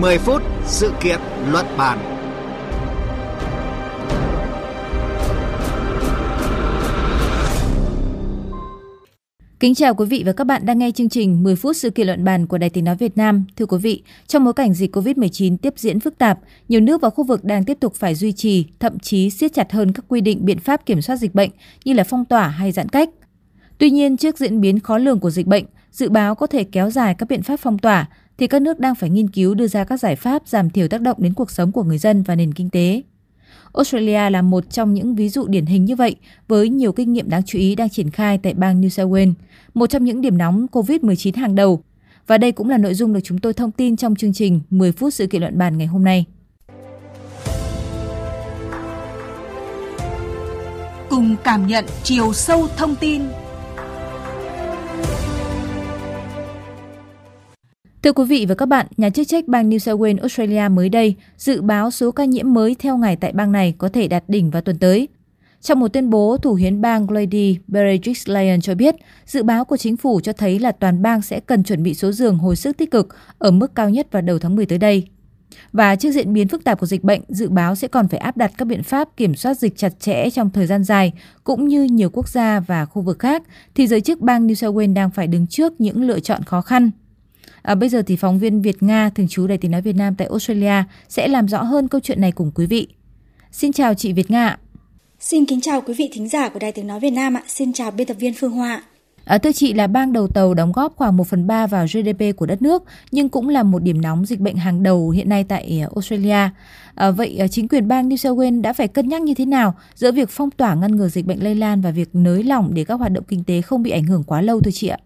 10 phút sự kiện luận bàn. Kính chào quý vị và các bạn đang nghe chương trình 10 phút sự kiện luận bàn của Đài Tiếng nói Việt Nam. Thưa quý vị, trong bối cảnh dịch COVID-19 tiếp diễn phức tạp, nhiều nước và khu vực đang tiếp tục phải duy trì, thậm chí siết chặt hơn các quy định biện pháp kiểm soát dịch bệnh như là phong tỏa hay giãn cách. Tuy nhiên, trước diễn biến khó lường của dịch bệnh, dự báo có thể kéo dài các biện pháp phong tỏa, thì các nước đang phải nghiên cứu đưa ra các giải pháp giảm thiểu tác động đến cuộc sống của người dân và nền kinh tế. Australia là một trong những ví dụ điển hình như vậy, với nhiều kinh nghiệm đáng chú ý đang triển khai tại bang New South Wales, một trong những điểm nóng COVID-19 hàng đầu. Và đây cũng là nội dung được chúng tôi thông tin trong chương trình 10 phút sự kiện luận bàn ngày hôm nay. Cùng cảm nhận chiều sâu thông tin Thưa quý vị và các bạn, nhà chức trách bang New South Wales Australia mới đây dự báo số ca nhiễm mới theo ngày tại bang này có thể đạt đỉnh vào tuần tới. Trong một tuyên bố, thủ hiến bang Glady Berejiklian Lyon cho biết, dự báo của chính phủ cho thấy là toàn bang sẽ cần chuẩn bị số giường hồi sức tích cực ở mức cao nhất vào đầu tháng 10 tới đây. Và trước diễn biến phức tạp của dịch bệnh, dự báo sẽ còn phải áp đặt các biện pháp kiểm soát dịch chặt chẽ trong thời gian dài, cũng như nhiều quốc gia và khu vực khác, thì giới chức bang New South Wales đang phải đứng trước những lựa chọn khó khăn. À, bây giờ thì phóng viên Việt Nga thường trú Đài Tiếng nói Việt Nam tại Australia sẽ làm rõ hơn câu chuyện này cùng quý vị. Xin chào chị Việt Nga. Xin kính chào quý vị thính giả của Đài Tiếng nói Việt Nam ạ. Xin chào biên tập viên Phương Hoa. À, thưa chị là bang đầu tàu đóng góp khoảng 1 phần 3 vào GDP của đất nước, nhưng cũng là một điểm nóng dịch bệnh hàng đầu hiện nay tại à, Australia. À, vậy à, chính quyền bang New South Wales đã phải cân nhắc như thế nào giữa việc phong tỏa ngăn ngừa dịch bệnh lây lan và việc nới lỏng để các hoạt động kinh tế không bị ảnh hưởng quá lâu thưa chị ạ?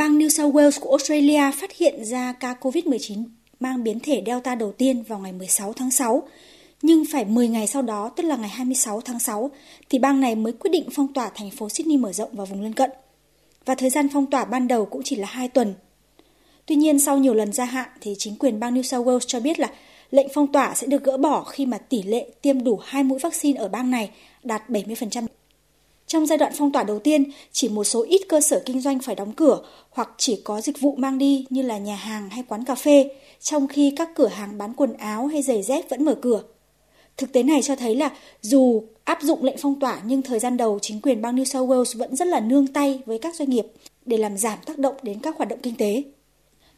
Bang New South Wales của Australia phát hiện ra ca COVID-19 mang biến thể Delta đầu tiên vào ngày 16 tháng 6. Nhưng phải 10 ngày sau đó, tức là ngày 26 tháng 6, thì bang này mới quyết định phong tỏa thành phố Sydney mở rộng và vùng lân cận. Và thời gian phong tỏa ban đầu cũng chỉ là 2 tuần. Tuy nhiên, sau nhiều lần gia hạn thì chính quyền bang New South Wales cho biết là lệnh phong tỏa sẽ được gỡ bỏ khi mà tỷ lệ tiêm đủ hai mũi vaccine ở bang này đạt 70%. Trong giai đoạn phong tỏa đầu tiên, chỉ một số ít cơ sở kinh doanh phải đóng cửa hoặc chỉ có dịch vụ mang đi như là nhà hàng hay quán cà phê, trong khi các cửa hàng bán quần áo hay giày dép vẫn mở cửa. Thực tế này cho thấy là dù áp dụng lệnh phong tỏa nhưng thời gian đầu chính quyền bang New South Wales vẫn rất là nương tay với các doanh nghiệp để làm giảm tác động đến các hoạt động kinh tế.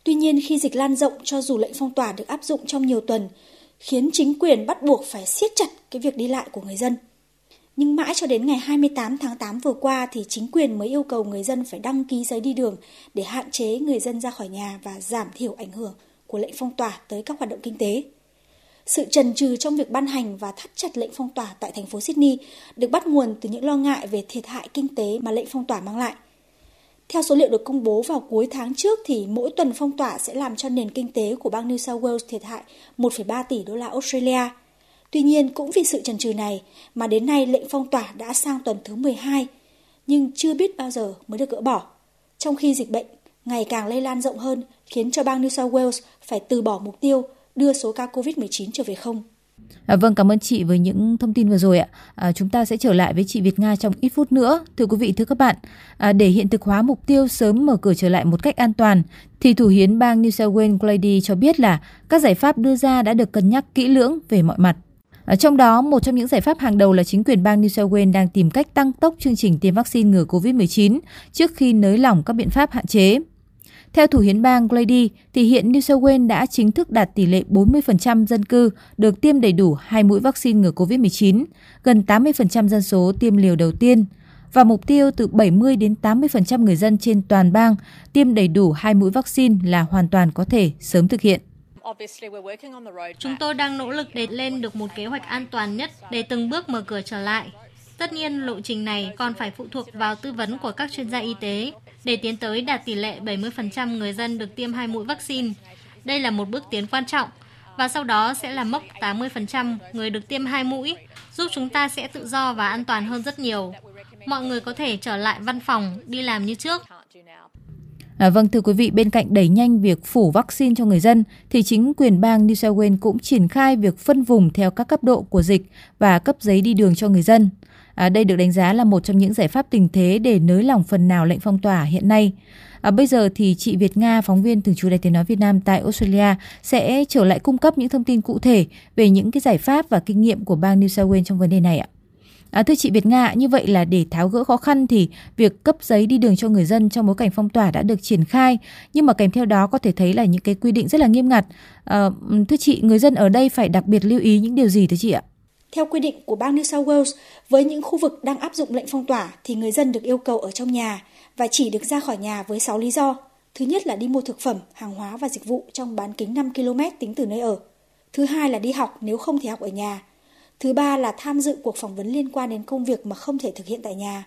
Tuy nhiên khi dịch lan rộng cho dù lệnh phong tỏa được áp dụng trong nhiều tuần, khiến chính quyền bắt buộc phải siết chặt cái việc đi lại của người dân. Nhưng mãi cho đến ngày 28 tháng 8 vừa qua thì chính quyền mới yêu cầu người dân phải đăng ký giấy đi đường để hạn chế người dân ra khỏi nhà và giảm thiểu ảnh hưởng của lệnh phong tỏa tới các hoạt động kinh tế. Sự trần trừ trong việc ban hành và thắt chặt lệnh phong tỏa tại thành phố Sydney được bắt nguồn từ những lo ngại về thiệt hại kinh tế mà lệnh phong tỏa mang lại. Theo số liệu được công bố vào cuối tháng trước thì mỗi tuần phong tỏa sẽ làm cho nền kinh tế của bang New South Wales thiệt hại 1,3 tỷ đô la Australia – Tuy nhiên cũng vì sự chần chừ này mà đến nay lệnh phong tỏa đã sang tuần thứ 12 nhưng chưa biết bao giờ mới được gỡ bỏ. Trong khi dịch bệnh ngày càng lây lan rộng hơn khiến cho bang New South Wales phải từ bỏ mục tiêu đưa số ca COVID-19 trở về không. À, vâng, cảm ơn chị với những thông tin vừa rồi ạ. À, chúng ta sẽ trở lại với chị Việt Nga trong ít phút nữa. Thưa quý vị, thưa các bạn, à, để hiện thực hóa mục tiêu sớm mở cửa trở lại một cách an toàn, thì thủ hiến bang New South Wales Glady cho biết là các giải pháp đưa ra đã được cân nhắc kỹ lưỡng về mọi mặt. Ờ, trong đó, một trong những giải pháp hàng đầu là chính quyền bang New South Wales đang tìm cách tăng tốc chương trình tiêm vaccine ngừa COVID-19 trước khi nới lỏng các biện pháp hạn chế. Theo thủ hiến bang Glady, thì hiện New South Wales đã chính thức đạt tỷ lệ 40% dân cư được tiêm đầy đủ hai mũi vaccine ngừa COVID-19, gần 80% dân số tiêm liều đầu tiên, và mục tiêu từ 70 đến 80% người dân trên toàn bang tiêm đầy đủ hai mũi vaccine là hoàn toàn có thể sớm thực hiện. Chúng tôi đang nỗ lực để lên được một kế hoạch an toàn nhất để từng bước mở cửa trở lại. Tất nhiên, lộ trình này còn phải phụ thuộc vào tư vấn của các chuyên gia y tế để tiến tới đạt tỷ lệ 70% người dân được tiêm hai mũi vaccine. Đây là một bước tiến quan trọng và sau đó sẽ là mốc 80% người được tiêm hai mũi, giúp chúng ta sẽ tự do và an toàn hơn rất nhiều. Mọi người có thể trở lại văn phòng, đi làm như trước. À, vâng thưa quý vị, bên cạnh đẩy nhanh việc phủ vaccine cho người dân, thì chính quyền bang New South Wales cũng triển khai việc phân vùng theo các cấp độ của dịch và cấp giấy đi đường cho người dân. À, đây được đánh giá là một trong những giải pháp tình thế để nới lỏng phần nào lệnh phong tỏa hiện nay. À, bây giờ thì chị Việt Nga, phóng viên thường trú Đài Tiếng nói Việt Nam tại Australia sẽ trở lại cung cấp những thông tin cụ thể về những cái giải pháp và kinh nghiệm của bang New South Wales trong vấn đề này ạ. À, thưa chị Việt Nga, như vậy là để tháo gỡ khó khăn thì việc cấp giấy đi đường cho người dân trong bối cảnh phong tỏa đã được triển khai, nhưng mà kèm theo đó có thể thấy là những cái quy định rất là nghiêm ngặt. À, thưa chị, người dân ở đây phải đặc biệt lưu ý những điều gì thưa chị ạ? Theo quy định của bang New South Wales, với những khu vực đang áp dụng lệnh phong tỏa thì người dân được yêu cầu ở trong nhà và chỉ được ra khỏi nhà với 6 lý do. Thứ nhất là đi mua thực phẩm, hàng hóa và dịch vụ trong bán kính 5 km tính từ nơi ở. Thứ hai là đi học nếu không thể học ở nhà. Thứ ba là tham dự cuộc phỏng vấn liên quan đến công việc mà không thể thực hiện tại nhà.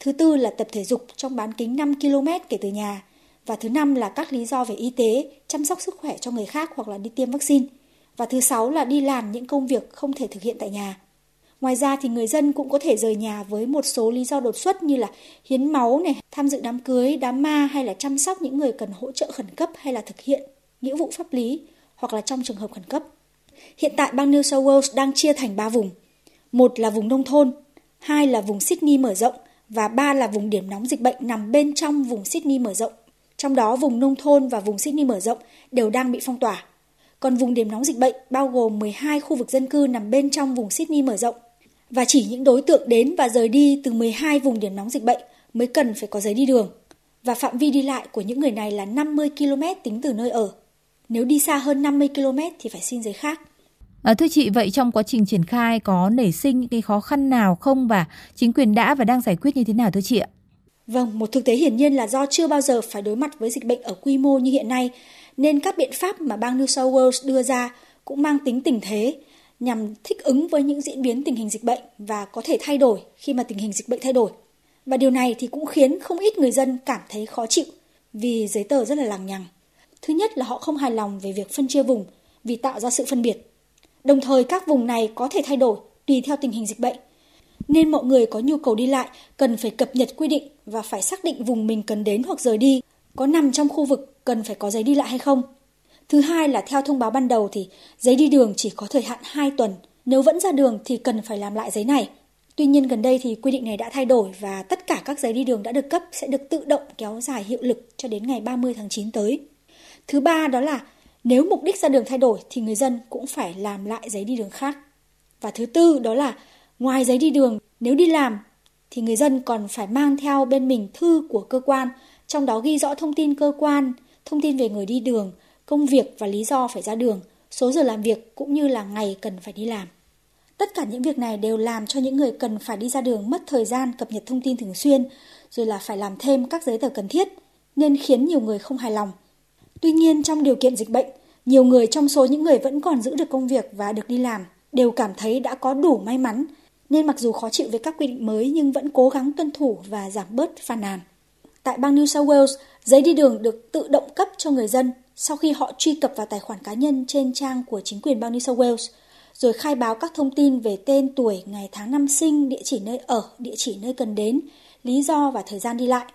Thứ tư là tập thể dục trong bán kính 5 km kể từ nhà. Và thứ năm là các lý do về y tế, chăm sóc sức khỏe cho người khác hoặc là đi tiêm vaccine. Và thứ sáu là đi làm những công việc không thể thực hiện tại nhà. Ngoài ra thì người dân cũng có thể rời nhà với một số lý do đột xuất như là hiến máu này, tham dự đám cưới, đám ma hay là chăm sóc những người cần hỗ trợ khẩn cấp hay là thực hiện nghĩa vụ pháp lý hoặc là trong trường hợp khẩn cấp. Hiện tại bang New South Wales đang chia thành 3 vùng. Một là vùng nông thôn, hai là vùng Sydney mở rộng và ba là vùng điểm nóng dịch bệnh nằm bên trong vùng Sydney mở rộng. Trong đó vùng nông thôn và vùng Sydney mở rộng đều đang bị phong tỏa. Còn vùng điểm nóng dịch bệnh bao gồm 12 khu vực dân cư nằm bên trong vùng Sydney mở rộng và chỉ những đối tượng đến và rời đi từ 12 vùng điểm nóng dịch bệnh mới cần phải có giấy đi đường. Và phạm vi đi lại của những người này là 50 km tính từ nơi ở. Nếu đi xa hơn 50 km thì phải xin giấy khác. À, thưa chị, vậy trong quá trình triển khai có nảy sinh những cái khó khăn nào không và chính quyền đã và đang giải quyết như thế nào thưa chị ạ? Vâng, một thực tế hiển nhiên là do chưa bao giờ phải đối mặt với dịch bệnh ở quy mô như hiện nay, nên các biện pháp mà bang New South Wales đưa ra cũng mang tính tình thế nhằm thích ứng với những diễn biến tình hình dịch bệnh và có thể thay đổi khi mà tình hình dịch bệnh thay đổi. Và điều này thì cũng khiến không ít người dân cảm thấy khó chịu vì giấy tờ rất là lằng nhằng. Thứ nhất là họ không hài lòng về việc phân chia vùng vì tạo ra sự phân biệt. Đồng thời các vùng này có thể thay đổi tùy theo tình hình dịch bệnh. Nên mọi người có nhu cầu đi lại cần phải cập nhật quy định và phải xác định vùng mình cần đến hoặc rời đi có nằm trong khu vực cần phải có giấy đi lại hay không. Thứ hai là theo thông báo ban đầu thì giấy đi đường chỉ có thời hạn 2 tuần. Nếu vẫn ra đường thì cần phải làm lại giấy này. Tuy nhiên gần đây thì quy định này đã thay đổi và tất cả các giấy đi đường đã được cấp sẽ được tự động kéo dài hiệu lực cho đến ngày 30 tháng 9 tới. Thứ ba đó là nếu mục đích ra đường thay đổi thì người dân cũng phải làm lại giấy đi đường khác. Và thứ tư đó là ngoài giấy đi đường, nếu đi làm thì người dân còn phải mang theo bên mình thư của cơ quan, trong đó ghi rõ thông tin cơ quan, thông tin về người đi đường, công việc và lý do phải ra đường, số giờ làm việc cũng như là ngày cần phải đi làm. Tất cả những việc này đều làm cho những người cần phải đi ra đường mất thời gian cập nhật thông tin thường xuyên, rồi là phải làm thêm các giấy tờ cần thiết, nên khiến nhiều người không hài lòng. Tuy nhiên trong điều kiện dịch bệnh, nhiều người trong số những người vẫn còn giữ được công việc và được đi làm đều cảm thấy đã có đủ may mắn, nên mặc dù khó chịu với các quy định mới nhưng vẫn cố gắng tuân thủ và giảm bớt phàn nàn. Tại bang New South Wales, giấy đi đường được tự động cấp cho người dân sau khi họ truy cập vào tài khoản cá nhân trên trang của chính quyền bang New South Wales, rồi khai báo các thông tin về tên tuổi, ngày tháng năm sinh, địa chỉ nơi ở, địa chỉ nơi cần đến, lý do và thời gian đi lại.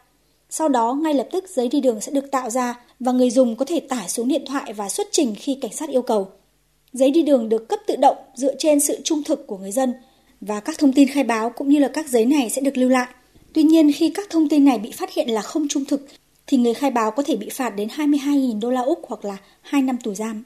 Sau đó, ngay lập tức giấy đi đường sẽ được tạo ra và người dùng có thể tải xuống điện thoại và xuất trình khi cảnh sát yêu cầu. Giấy đi đường được cấp tự động dựa trên sự trung thực của người dân và các thông tin khai báo cũng như là các giấy này sẽ được lưu lại. Tuy nhiên, khi các thông tin này bị phát hiện là không trung thực thì người khai báo có thể bị phạt đến 22.000 đô la Úc hoặc là 2 năm tù giam.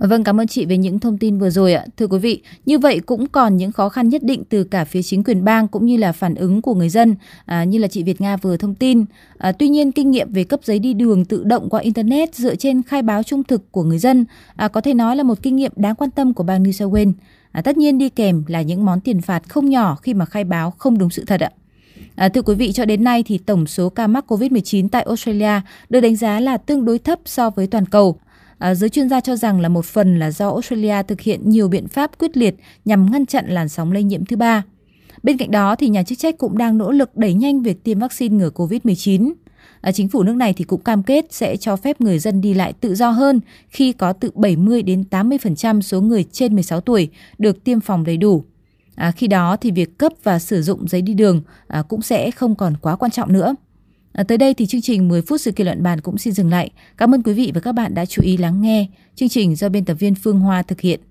Vâng, cảm ơn chị về những thông tin vừa rồi ạ. Thưa quý vị, như vậy cũng còn những khó khăn nhất định từ cả phía chính quyền bang cũng như là phản ứng của người dân, à, như là chị Việt Nga vừa thông tin. À, tuy nhiên, kinh nghiệm về cấp giấy đi đường tự động qua Internet dựa trên khai báo trung thực của người dân à, có thể nói là một kinh nghiệm đáng quan tâm của bang New South Wales. À, tất nhiên đi kèm là những món tiền phạt không nhỏ khi mà khai báo không đúng sự thật ạ. À, thưa quý vị, cho đến nay thì tổng số ca mắc COVID-19 tại Australia được đánh giá là tương đối thấp so với toàn cầu. À, giới chuyên gia cho rằng là một phần là do Australia thực hiện nhiều biện pháp quyết liệt nhằm ngăn chặn làn sóng lây nhiễm thứ ba. Bên cạnh đó thì nhà chức trách cũng đang nỗ lực đẩy nhanh việc tiêm vaccine ngừa COVID-19. À, ờ, chính phủ nước này thì cũng cam kết sẽ cho phép người dân đi lại tự do hơn khi có từ 70 đến 80% số người trên 16 tuổi được tiêm phòng đầy đủ. À, khi đó thì việc cấp và sử dụng giấy đi đường à, cũng sẽ không còn quá quan trọng nữa. À, tới đây thì chương trình 10 phút sự kiện luận bàn cũng xin dừng lại. Cảm ơn quý vị và các bạn đã chú ý lắng nghe. Chương trình do biên tập viên Phương Hoa thực hiện.